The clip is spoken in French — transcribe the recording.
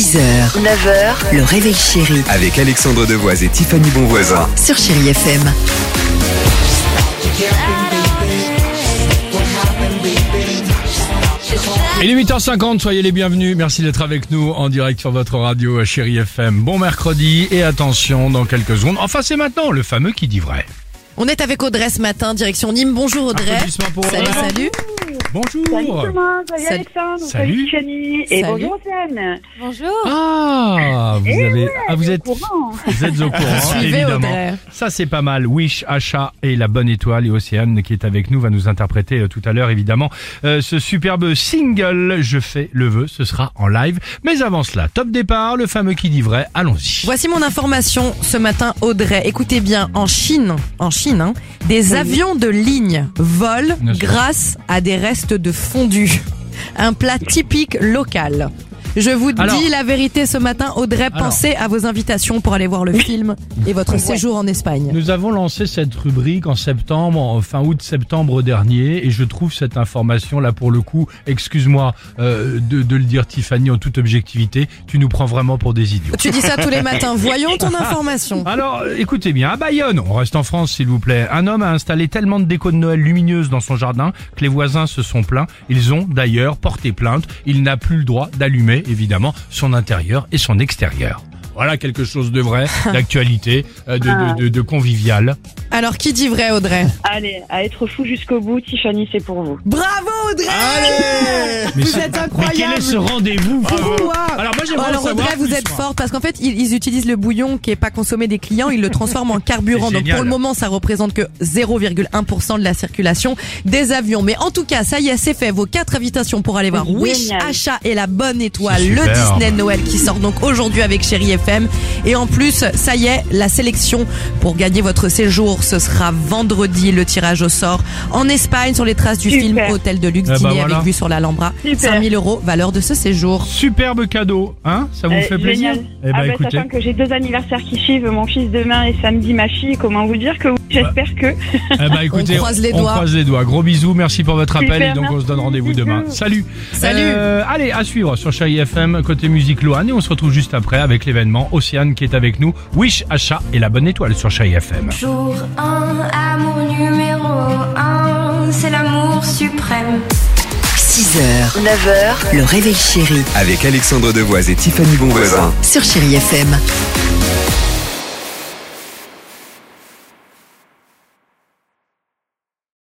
6h, 9h, le réveil chéri Avec Alexandre Devoise et Tiffany Bonvoisin. sur Chérie FM. Il est 8h50, soyez les bienvenus. Merci d'être avec nous en direct sur votre radio à Chéri FM. Bon mercredi et attention dans quelques secondes. Enfin, c'est maintenant le fameux qui dit vrai. On est avec Audrey ce matin, direction Nîmes. Bonjour Audrey. Applaudissements pour Salut, Audrey. salut. Bonjour. Salut Thomas, salut, Salut. Alexandre, Salut. salut Tiffany et Salut. bonjour. Bonjour. Ah, vous avez, ah, vous êtes, Au courant. vous êtes au courant, Suivez évidemment. Audrey. Ça, c'est pas mal. Wish, Achat et la bonne étoile et Océane qui est avec nous va nous interpréter euh, tout à l'heure, évidemment, euh, ce superbe single. Je fais le vœu, ce sera en live. Mais avant cela, top départ, le fameux qui dit vrai. Allons-y. Voici mon information ce matin Audrey. Écoutez bien, en Chine, en Chine, hein, des avions de ligne volent grâce à des restes de fondu. Un plat typique local. Je vous Alors- dis la vérité ce matin, Audrey, Alors- pensez à vos invitations pour aller voir le film et votre séjour en Espagne. Nous avons lancé cette rubrique en septembre, en fin août-septembre dernier, et je trouve cette information là pour le coup, excuse-moi euh, de, de le dire Tiffany en toute objectivité, tu nous prends vraiment pour des idiots. Tu dis ça tous les matins. Voyons ton information. Alors, écoutez bien, à Bayonne, on reste en France s'il vous plaît, un homme a installé tellement de déco de Noël lumineuses dans son jardin que les voisins se sont plaints. Ils ont d'ailleurs porté plainte. Il n'a plus le droit d'allumer, évidemment, son intérieur et son extérieur. Voilà quelque chose de vrai, d'actualité, euh, de, de, de, de convivial. Alors, qui dit vrai, Audrey? Allez, à être fou jusqu'au bout, Tiffany, c'est pour vous. Bravo, Audrey Mais Vous c'est- êtes Mais incroyable quel est ce rendez-vous Pourquoi Alors moi j'aimerais Alors savoir Audrey, vous plus, êtes moi. forte parce qu'en fait ils, ils utilisent le bouillon qui est pas consommé des clients, ils le transforment en carburant. C'est Donc génial. pour le moment ça représente que 0,1% de la circulation des avions. Mais en tout cas ça y est c'est fait. Vos quatre invitations pour aller voir Génial. Wish, Achat et la bonne étoile, le. Disney de Noël qui sort donc aujourd'hui avec Chéri FM. Et en plus ça y est la sélection pour gagner votre séjour ce sera vendredi le tirage au sort en Espagne sur les traces du Super. film Hôtel de luxe Eh ben dîner voilà. avec vue sur l'Alhambra. Super. 5000 euros valeur de ce séjour. Superbe cadeau, hein Ça vous Euh, fait plaisir génial. Eh ben ah bah, écoutez, sachant que j'ai deux anniversaires qui suivent, mon fils demain et samedi ma fille, comment vous dire que oui, j'espère que... eh ben, écoutez, On croise les on doigts. croise les doigts. Gros bisous, merci pour votre appel Super, et donc on se donne rendez-vous demain. Salut. Salut. Euh, allez, à suivre sur Chéri FM côté musique Loane et on se retrouve juste après avec l'événement Océane qui est avec nous. Wish, Achat et la bonne étoile sur Chéri FM. Jour 1, amour 6h, 9h, le réveil chéri Avec Alexandre Devoise et Tiffany Bonvoisin. sur Chérie FM.